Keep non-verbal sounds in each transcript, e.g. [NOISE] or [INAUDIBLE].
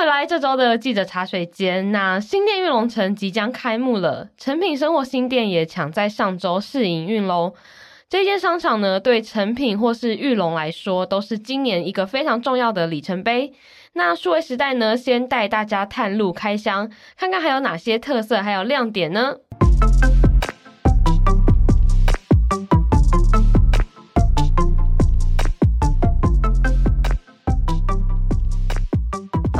回来，这周的记者茶水间，那新店玉龙城即将开幕了，成品生活新店也抢在上周试营运喽。这间商场呢，对成品或是玉龙来说，都是今年一个非常重要的里程碑。那数位时代呢，先带大家探路开箱，看看还有哪些特色，还有亮点呢？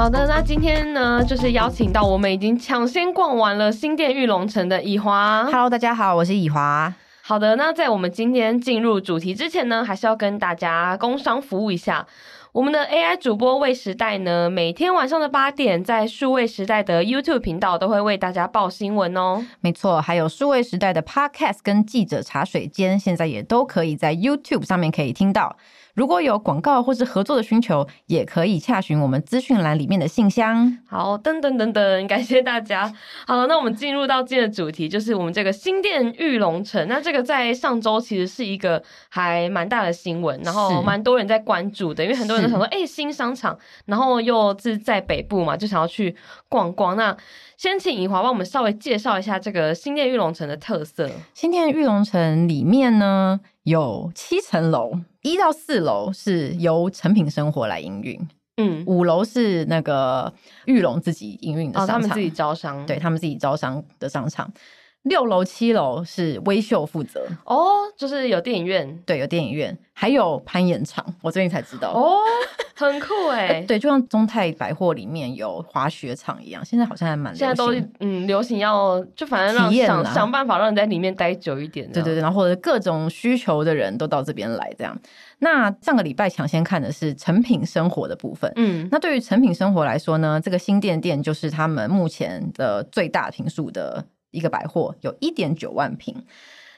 好的，那今天呢，就是邀请到我们已经抢先逛完了新店玉龙城的以华。Hello，大家好，我是以华。好的，那在我们今天进入主题之前呢，还是要跟大家工商服务一下。我们的 AI 主播位时代呢，每天晚上的八点，在数位时代的 YouTube 频道都会为大家报新闻哦。没错，还有数位时代的 Podcast 跟记者茶水间，现在也都可以在 YouTube 上面可以听到。如果有广告或是合作的需求，也可以洽询我们资讯栏里面的信箱。好，等等等等，感谢大家。好，那我们进入到今天的主题，就是我们这个新店玉龙城。那这个在上周其实是一个还蛮大的新闻，然后蛮多人在关注的，因为很多人都想说，哎、欸，新商场，然后又是在北部嘛，就想要去逛逛。那先请以华帮我们稍微介绍一下这个新店玉龙城的特色。新店玉龙城里面呢，有七层楼。一到四楼是由成品生活来营运，嗯，五楼是那个玉龙自己营运的商场，哦，他们自己招商，对，他们自己招商的商场。六楼、七楼是微秀负责哦，就是有电影院，对，有电影院，还有攀岩场，我最近才知道。哦，很酷哎，对，就像中泰百货里面有滑雪场一样，现在好像还蛮现在都嗯流行要就反正让想想办法让你在里面待久一点，对对对，然后或者各种需求的人都到这边来这样。那上个礼拜抢先看的是成品生活的部分，嗯，那对于成品生活来说呢，这个新店店就是他们目前的最大平数的。一个百货有一点九万平，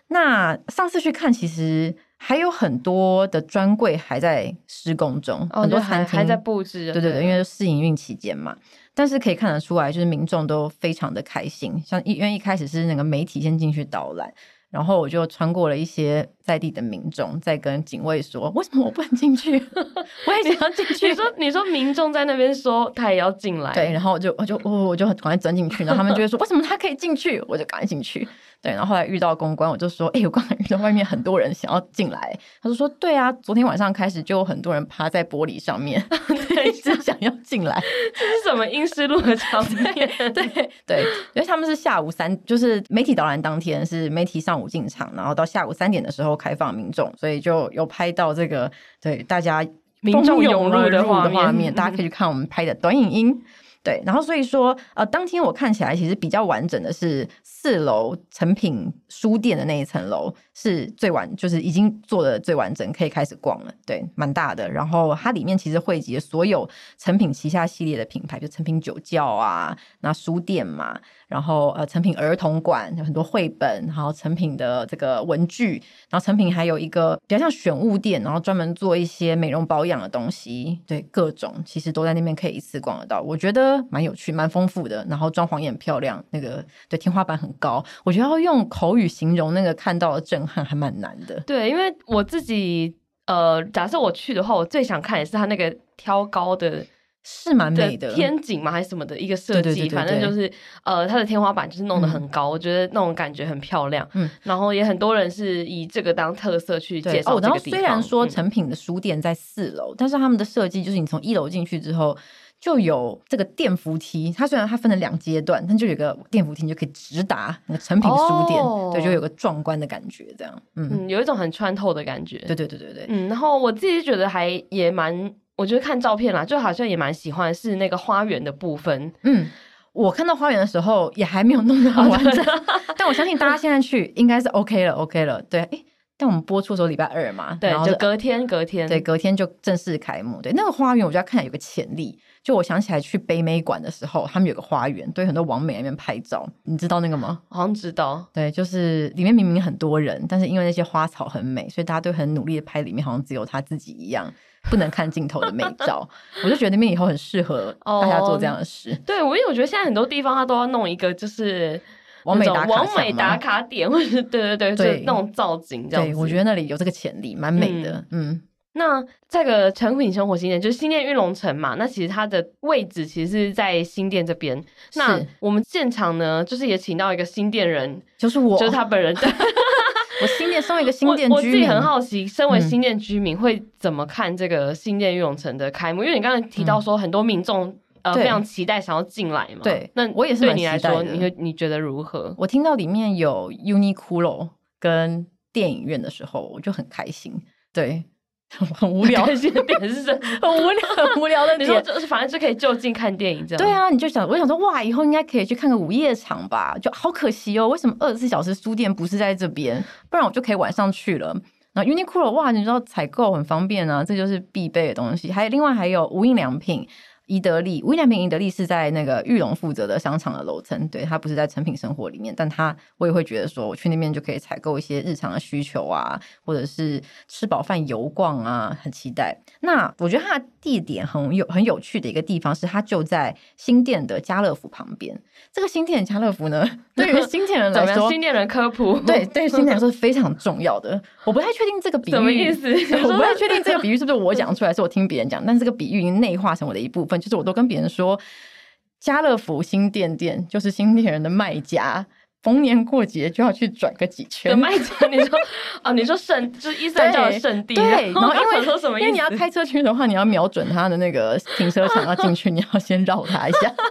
那上次去看，其实还有很多的专柜还在施工中，哦、很多餐厅还，还在布置。对对对，因为试营运期间嘛，但是可以看得出来，就是民众都非常的开心。像一因为一开始是那个媒体先进去导览。然后我就穿过了一些在地的民众，在跟警卫说：“为什么我不能进去？[LAUGHS] 我也想要进去。” [LAUGHS] 你说：“你说民众在那边说他也要进来。”对，然后我就我就我，我就赶快钻进去，然后他们就会说：“为什么他可以进去？”我就赶快进去。对，然后后来遇到公关，我就说：“哎，我刚才遇到外面很多人想要进来。”他就说：“对啊，昨天晚上开始就有很多人趴在玻璃上面，[LAUGHS] 对，一直想要进来。这是什么阴湿路的场面？对对，因为他们是下午三，就是媒体导览当天是媒体上午进场，然后到下午三点的时候开放民众，所以就有拍到这个对大家民众涌入的画面大家可以去看我们拍的短影音。对，然后所以说，呃，当天我看起来其实比较完整的是四楼成品书店的那一层楼是最完，就是已经做的最完整，可以开始逛了。对，蛮大的。然后它里面其实汇集了所有成品旗下系列的品牌，就成品酒窖啊，那书店嘛。然后呃，成品儿童馆有很多绘本，然后成品的这个文具，然后成品还有一个比较像选物店，然后专门做一些美容保养的东西，对，各种其实都在那边可以一次逛得到，我觉得蛮有趣、蛮丰富的。然后装潢也很漂亮，那个对天花板很高，我觉得要用口语形容那个看到的震撼还蛮难的。对，因为我自己呃，假设我去的话，我最想看也是他那个挑高的。是蛮美的天井嘛，还是什么的一个设计，反正就是呃，它的天花板就是弄得很高，嗯，我觉得那种感觉很漂亮。嗯，然后也很多人是以这个当特色去介绍。哦，然后虽然说成品的书店在四楼，嗯，但是他们的设计就是你从一楼进去之后就有这个电扶梯。它虽然它分了两阶段，但就有个电扶梯，你就可以直达那个成品书店，哦，对，就有个壮观的感觉，这样。嗯，嗯，有一种很穿透的感觉。对对对对对。嗯，然后我自己觉得还也蛮。我觉得看照片啦，就好像也蛮喜欢是那个花园的部分。嗯，我看到花园的时候也还没有弄得很完整，但我相信大家现在去应该是 OK 了，OK 了。对，诶，但我们播出的时候礼拜二嘛，对，就隔天，隔天，对，隔天就正式开幕。对，那个花园我觉得看起来有个潜力。就我想起来去北美馆的时候，他们有个花园，对，很多网美那边拍照，你知道那个吗？好像知道。对，就是里面明明很多人，但是因为那些花草很美，所以大家都很努力的拍里面，好像只有他自己一样。不能看镜头的美照，我就觉得那边以后很适合大家做这样的事。Oh, 对，我因为我觉得现在很多地方它都要弄一个就是网美打卡网美打卡点，或者是对对对，对，[LAUGHS] 就是那种造景这样子。对，我觉得那里有这个潜力，蛮美的。嗯，嗯那这个成品生活新店就是新店玉龙城嘛，那其实它的位置其实是在新店这边。那我们现场呢，就是也请到一个新店人，就是我，就是他本人。[LAUGHS] 我新店身为一个新店居民我，我自己很好奇，身为新店居民会怎么看这个新店玉龙城的开幕？因为你刚才提到说很多民众、嗯、呃非常期待想要进来嘛。对，那我也是对你来说，你会你觉得如何？我听到里面有 Uniqlo 跟电影院的时候，我就很开心。对。很无聊的点是什？[LAUGHS] 很无聊，很无聊的点。你说就是反正就可以就近看电影这样。对啊，你就想，我想说，哇，以后应该可以去看个午夜场吧？就好可惜哦，为什么二十四小时书店不是在这边？不然我就可以晚上去了。然后 Uniqlo，哇，你知道采购很方便啊，这就是必备的东西。还有另外还有无印良品。宜得利，无印良品宜得利是在那个玉龙负责的商场的楼层，对，它不是在成品生活里面，但它我也会觉得说，我去那边就可以采购一些日常的需求啊，或者是吃饱饭游逛啊，很期待。那我觉得它的地点很有很有趣的一个地方是，它就在新店的家乐福旁边。这个新店的家乐福呢，[LAUGHS] 对于新店人来说，新店人科普，对对，新店来说是非常重要的。我不太确定这个比喻什么意思，[LAUGHS] 我不太确定这个比喻是不是我讲出来，是我听别人讲，但是这个比喻已经内化成我的一部分。就是我都跟别人说，家乐福新店店就是新店人的卖家，逢年过节就要去转个几圈。卖家，你说哦，你说圣就是伊斯兰教的圣地，对。然后因为说什么？因为你要开车去的话，你要瞄准他的那个停车场要进去，你要先绕他一下。[LAUGHS]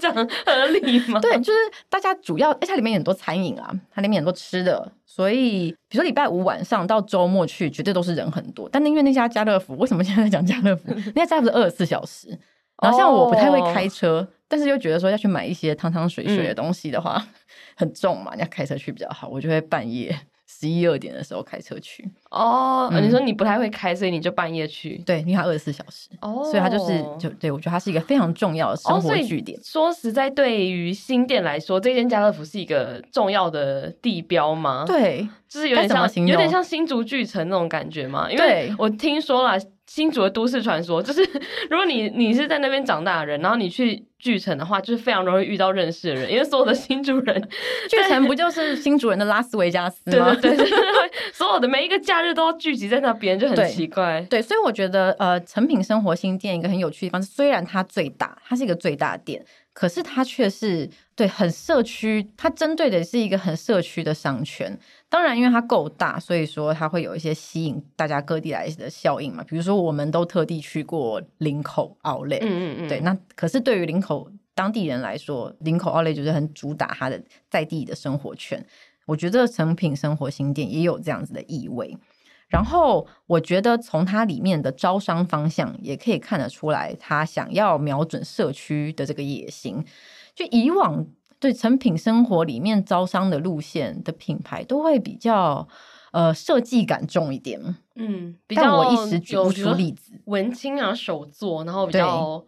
这样讲合理吗？对，就是大家主要，而且它里面有很多餐饮啊，它里面很多吃的，所以比如说礼拜五晚上到周末去，绝对都是人很多。但因为那家家乐福，为什么现在在讲家乐福？那家家乐福是二十四小时。然后像我不太会开车，哦、但是又觉得说要去买一些汤汤水水的东西的话，嗯、[LAUGHS] 很重嘛，你要开车去比较好，我就会半夜。十一二点的时候开车去哦，嗯、你说你不太会开，所以你就半夜去。对，因为它二十四小时哦，所以它就是就对我觉得它是一个非常重要的生活据点。哦、说实在，对于新店来说，这间家乐福是一个重要的地标吗？对，就是有点像有点像新竹巨城那种感觉嘛？因为我听说了。新竹的都市传说就是，如果你你是在那边长大的人，然后你去巨城的话，就是非常容易遇到认识的人，因为所有的新竹人，[LAUGHS] 巨城不就是新竹人的拉斯维加斯吗？对对对，[LAUGHS] 所有的每一个假日都要聚集在那边，就很奇怪。对，对，所以我觉得呃，成品生活新店一个很有趣的地方是，虽然它最大，它是一个最大店。可是它却是对很社区，它针对的是一个很社区的商圈。当然，因为它够大，所以说它会有一些吸引大家各地来的效应嘛。比如说，我们都特地去过林口奥莱，嗯嗯嗯，对。那可是对于林口当地人来说，林口奥莱就是很主打它的在地的生活圈。我觉得成品生活新店也有这样子的意味。然后我觉得从它里面的招商方向也可以看得出来，它想要瞄准社区的这个野心。就以往对成品生活里面招商的路线的品牌，都会比较呃设计感重一点。嗯，比较我一时举不出例子，文青啊，手作，然后比较。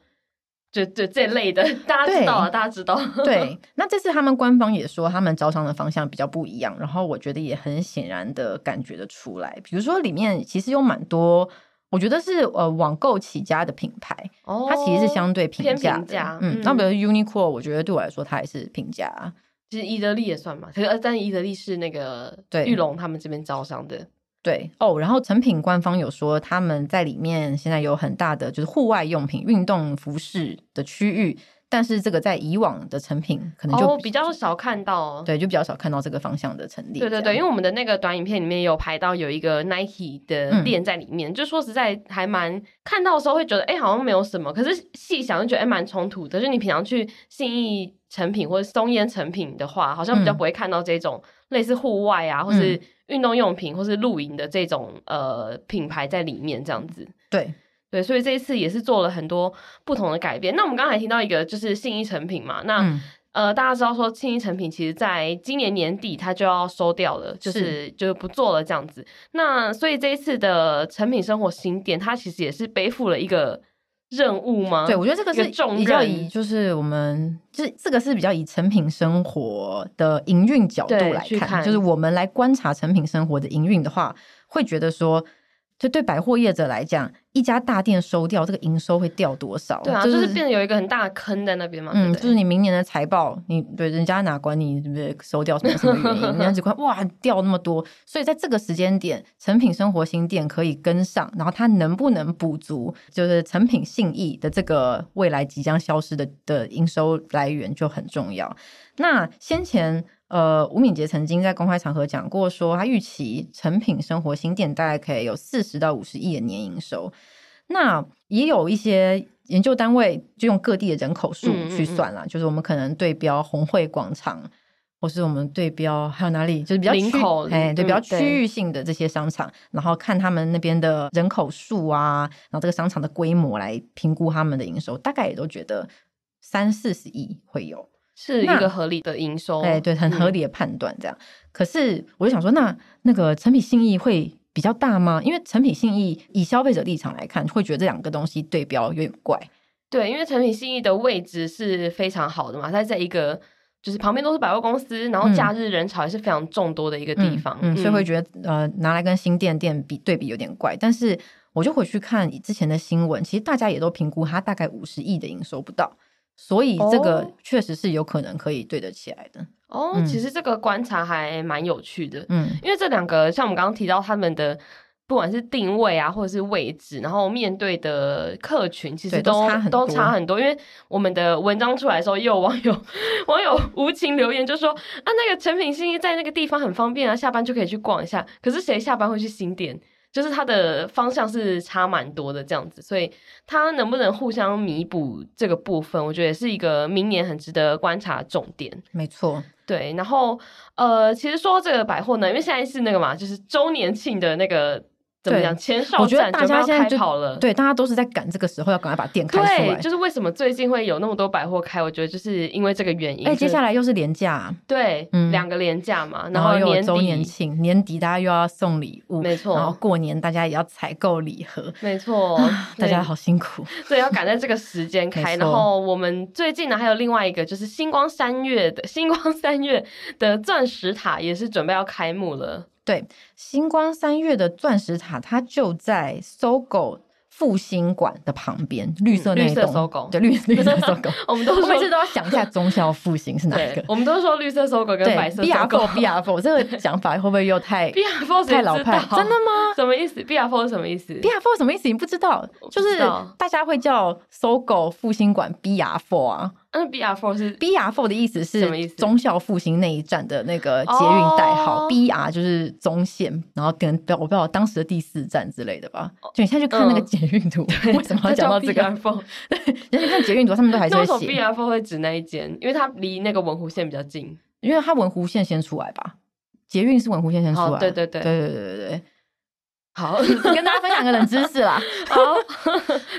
就就这类的，大家知道啊，大家知道。对，那这次他们官方也说，他们招商的方向比较不一样，然后我觉得也很显然的感觉得出来。比如说，里面其实有蛮多，我觉得是呃网购起家的品牌，哦，它其实是相对平价的。嗯，那比如 Uniqlo，我觉得对我来说，它也是平价。其实伊德利也算嘛，可是但伊德利是那个对玉龙他们这边招商的。对哦，然后成品官方有说他们在里面现在有很大的就是户外用品、运动服饰的区域，但是这个在以往的成品可能就比、哦、比较少看到，对，就比较少看到这个方向的成立。对对对，因为我们的那个短影片里面有拍到有一个 Nike 的店在里面，嗯、就说实在还蛮看到的时候会觉得哎好像没有什么，可是细想就觉得哎蛮冲突的。就是你平常去信义成品或者松烟成品的话，好像比较不会看到这种类似户外啊，嗯、或是。运动用品或是露营的这种呃品牌在里面这样子，对对，所以这一次也是做了很多不同的改变。那我们刚才听到一个就是信义成品嘛，那、嗯、呃大家知道说信义成品其实在今年年底它就要收掉了，就是，是就不做了这样子。那所以这一次的成品生活新店，它其实也是背负了一个。任务吗？对，我觉得这个是比较以就是我们就是这个是比较以成品生活的营运角度来看，看就是我们来观察成品生活的营运的话，会觉得说就对百货业者来讲，一家大店收掉，这个营收会掉多少？对啊，就是、就是变得有一个很大的坑在那边嘛。嗯，对对就是你明年的财报，你对人家哪管你对不对收掉什么什么原因？人家只管 [LAUGHS] 哇掉那么多，所以在这个时间点，成品生活新店可以跟上，然后它能不能补足，就是成品信义的这个未来即将消失的的营收来源就很重要。那先前。呃，吴敏杰曾经在公开场合讲过，说他预期成品生活新店大概可以有四十到五十亿的年营收。那也有一些研究单位就用各地的人口数去算了，嗯嗯嗯，就是我们可能对标红会广场，或是我们对标还有哪里，就是比较区哎，对，比较区域性的这些商场，然后看他们那边的人口数啊，然后这个商场的规模来评估他们的营收，大概也都觉得三四十亿会有。是一个合理的营收，哎，对，很合理的判断。这样，嗯、可是我就想说，那那个成品信义会比较大吗？因为成品信义以消费者立场来看，会觉得这两个东西对标有点怪。对，因为成品信义的位置是非常好的嘛，它在一个就是旁边都是百货公司，然后假日人潮也是非常众多的一个地方，嗯，嗯，所以会觉得呃，拿来跟新店店比对比有点怪。但是我就回去看之前的新闻，其实大家也都评估它大概五十亿的营收不到。所以这个确实是有可能可以对得起来的哦。嗯、其实这个观察还蛮有趣的，嗯，因为这两个像我们刚刚提到他们的不管是定位啊，或者是位置，然后面对的客群，其实都都差很多，都差很多。因为我们的文章出来的时候，也有网友 [LAUGHS] 网友无情留言就说啊，那个诚品新义在那个地方很方便啊，下班就可以去逛一下。可是谁下班会去新店？就是它的方向是差蛮多的这样子，所以它能不能互相弥补这个部分，我觉得也是一个明年很值得观察的重点。没错，对。然后呃，其实说这个百货呢，因为现在是那个嘛，就是周年庆的那个。怎么讲？前哨战大家现在就跑了，对，大家都是在赶这个时候要赶快把店开出来。对，就是为什么最近会有那么多百货开？我觉得就是因为这个原因。哎，接下来又是连假，对，两个连假嘛，然后又有周年庆，年底大家又要送礼物，没错，然后过年大家也要采购礼盒，没错，大家好辛苦，[LAUGHS] 所以要赶在这个时间开。然后我们最近呢，还有另外一个就是星光三月的星光三月的钻石塔也是准备要开幕了。对，星光三月的钻石塔，它就在 SOGO 复兴馆的旁边，绿色那一栋。绿色 SOGO，对，绿 [LAUGHS] 绿色 SOGO。我们都每次都要想一下忠孝复兴是哪一个。我们都说绿色 SOGO 跟白色 SOGO。[LAUGHS] BR4，BR4，这个讲法会不会又太 [LAUGHS] BR4 太老派？真的吗？什么意思？BR4 是什么意思？BR4 什么意思？你不知道？就是大家会叫 SOGO 复兴馆 BR4 啊。那 BR4 是 BR4 的意思是什么意思？忠孝复兴那一站的那个捷运代号，BR 就是中线，然后跟我不知道当时的第四站之类的吧。就你现在去看那个捷运图，[LAUGHS] 为什么要讲到这个？BR4，你 [LAUGHS] 看捷运图上面都还是会写。BR4 会指那一间？因为它离那个文湖线比较近，因为它文湖线先出来吧。捷运是文湖线先出来，对对对对对对对对。好，[LAUGHS] 跟大家分享个冷知识啦。好，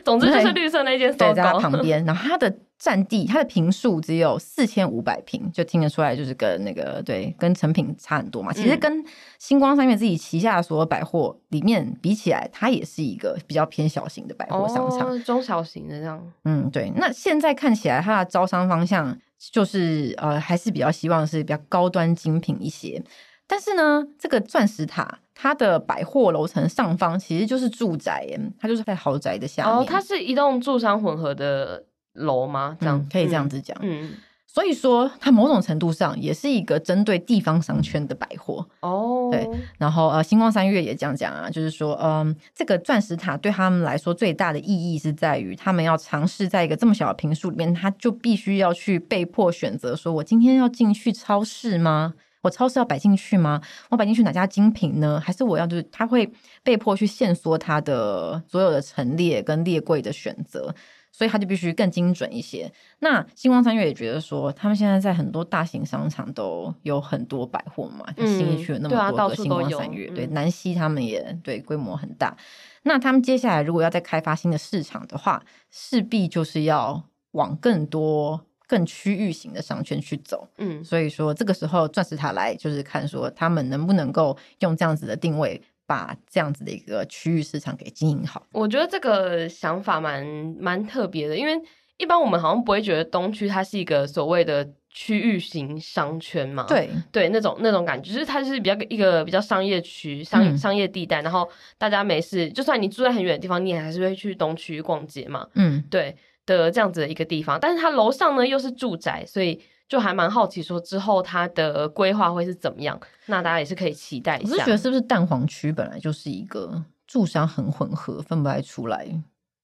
总之就是绿色那间 SOGO 在它旁边，然后它的。占地，它的坪数只有四千五百平，就听得出来，就是跟那个对，跟成品差很多嘛。其实跟星光三越自己旗下的所有百货里面比起来，它也是一个比较偏小型的百货商场，哦，中小型的这样。嗯，对。那现在看起来，它的招商方向就是呃，还是比较希望是比较高端精品一些。但是呢，这个钻石塔它的百货楼层上方其实就是住宅，它就是在豪宅的下面。哦，它是一栋住商混合的。楼吗？这样、嗯、可以这样子讲。嗯，所以说它某种程度上也是一个针对地方商圈的百货哦。对，然后呃，星光三月也这样讲啊，就是说，嗯，这个钻石塔对他们来说最大的意义是在于，他们要尝试在一个这么小的平数里面，他就必须要去被迫选择，说我今天要进去超市吗？我超市要摆进去吗？我摆进去哪家精品呢？还是我要就是他会被迫去限缩他的所有的陈列跟列柜的选择。所以他就必须更精准一些。那星光三月也觉得说，他们现在在很多大型商场都有很多百货嘛，就新一区有那么多个星光三月，对，南西他们也对规模很大。那他们接下来如果要再开发新的市场的话，势必就是要往更多更区域型的商圈去走。嗯，所以说这个时候钻石塔来就是看说他们能不能够用这样子的定位。把这样子的一个区域市场给经营好，我觉得这个想法蛮蛮特别的，因为一般我们好像不会觉得东区它是一个所谓的区域型商圈嘛，对。对，那种那种感觉，就是它是比较一个比较商业区、商、嗯、商业地带，然后大家没事，就算你住在很远的地方，你也还是会去东区逛街嘛，嗯，对的这样子的一个地方。但是它楼上呢又是住宅，所以就还蛮好奇说之后它的规划会是怎么样。那大家也是可以期待一下。我是觉得是不是蛋黄区本来就是一个住商很混合，分不太出来。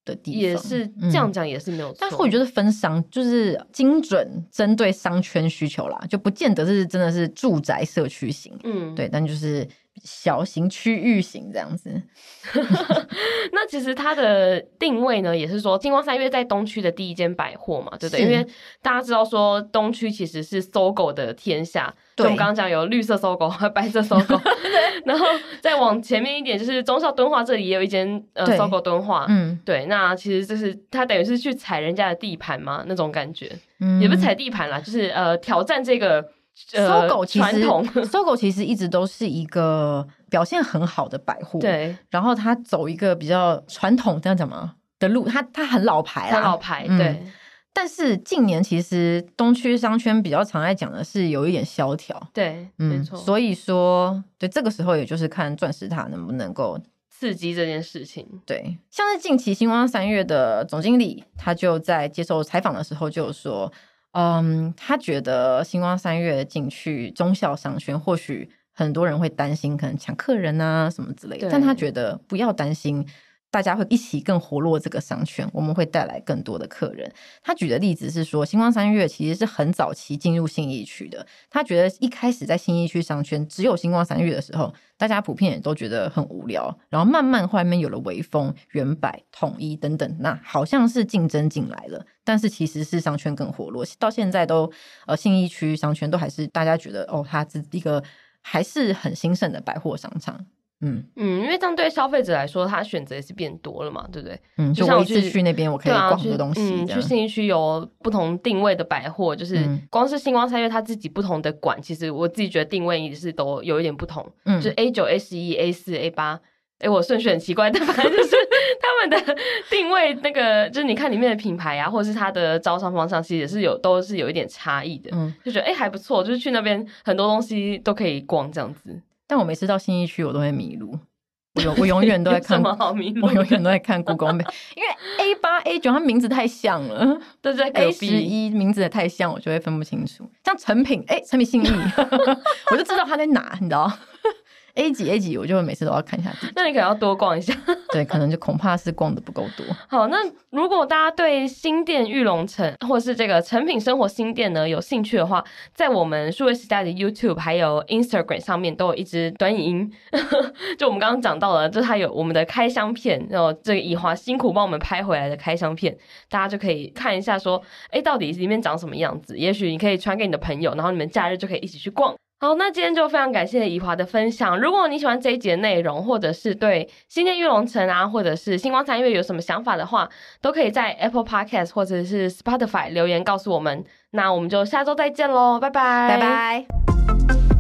的地方也是这样讲，也是没有错、嗯。但或许就是分商，就是精准针对商圈需求啦，就不见得是真的是住宅社区型。嗯，对，但就是。小型区域型这样子，[LAUGHS] 那其实它的定位呢，也是说金光三月在东区的第一间百货嘛，对不对？因为大家知道说东区其实是搜狗的天下，就，我们刚刚讲有绿色搜狗 [LAUGHS] 和白色搜狗，[LAUGHS] 然后再往前面一点，就是中孝敦化这里也有一间呃搜狗敦化，嗯，对，那其实就是它等于是去踩人家的地盘嘛，那种感觉，嗯，也不是踩地盘啦，就是呃挑战这个。搜狗其实，[LAUGHS] 搜狗其实一直都是一个表现很好的百货。对，然后它走一个比较传统这样讲嘛的路，它它很老牌老牌。对、嗯，但是近年其实东区商圈比较常爱讲的是有一点萧条。对，嗯，没错。所以说，对这个时候，也就是看钻石塔能不能够刺激这件事情。对，像是近期星光三月的总经理，他就在接受采访的时候就说。嗯，他觉得星光三月进去中孝商圈，或许很多人会担心，可能抢客人啊什么之类的。但他觉得不要担心，大家会一起更活络这个商圈，我们会带来更多的客人。他举的例子是说，星光三月其实是很早期进入信义区的。他觉得一开始在信义区商圈只有星光三月的时候，大家普遍也都觉得很无聊。然后慢慢后面有了微风、原百、统一等等，那好像是竞争进来了。但是其实是商圈更活络，到现在都呃信义区商圈都还是大家觉得哦，它是一个还是很兴盛的百货商场。嗯嗯，因为这样对消费者来说，他选择也是变多了嘛，对不对？嗯，就像我去那边，我可以逛很多东西。嗯，去信义区有不同定位的百货，就是光是星光三月它自己不同的馆，其实我自己觉得定位也是都有一点不同。嗯，就是 A 九、A 十一、A 四、A 八。哎，我顺序很奇怪，但反正就是 [LAUGHS] 他们的定位，那个就是你看里面的品牌啊，或者是它的招商方向，其实也是有都是有一点差异的。嗯，就觉得哎还不错，就是去那边很多东西都可以逛这样子。但我每次到信义区，我都会迷路。我永我永远都在看？我永远都在 [LAUGHS] 看 Google Map，因为 A 八 A 九它名字太像了，[LAUGHS] 都在隔壁。A 十一名字也太像，我就会分不清楚。像成品，哎，成品信义，[LAUGHS] 我就知道它在哪，你知道。A 级 A 级，我就会每次都要看一下。那你可能要多逛一下。[LAUGHS] 对，可能就恐怕是逛的不够多。[LAUGHS] 好，那如果大家对新店玉龙城或是这个成品生活新店呢有兴趣的话，在我们数位时代的 YouTube 还有 Instagram 上面都有一支短影音。[LAUGHS] 就我们刚刚讲到了，就它有我们的开箱片，然后这个以华辛苦帮我们拍回来的开箱片，大家就可以看一下，说，哎，到底里面长什么样子？也许你可以传给你的朋友，然后你们假日就可以一起去逛。好，那今天就非常感谢怡华的分享。如果你喜欢这一集的内容，或者是对新天玉龙城啊，或者是星光三月有什么想法的话，都可以在 Apple Podcast 或者是 Spotify 留言告诉我们。那我们就下周再见喽，拜拜，拜拜。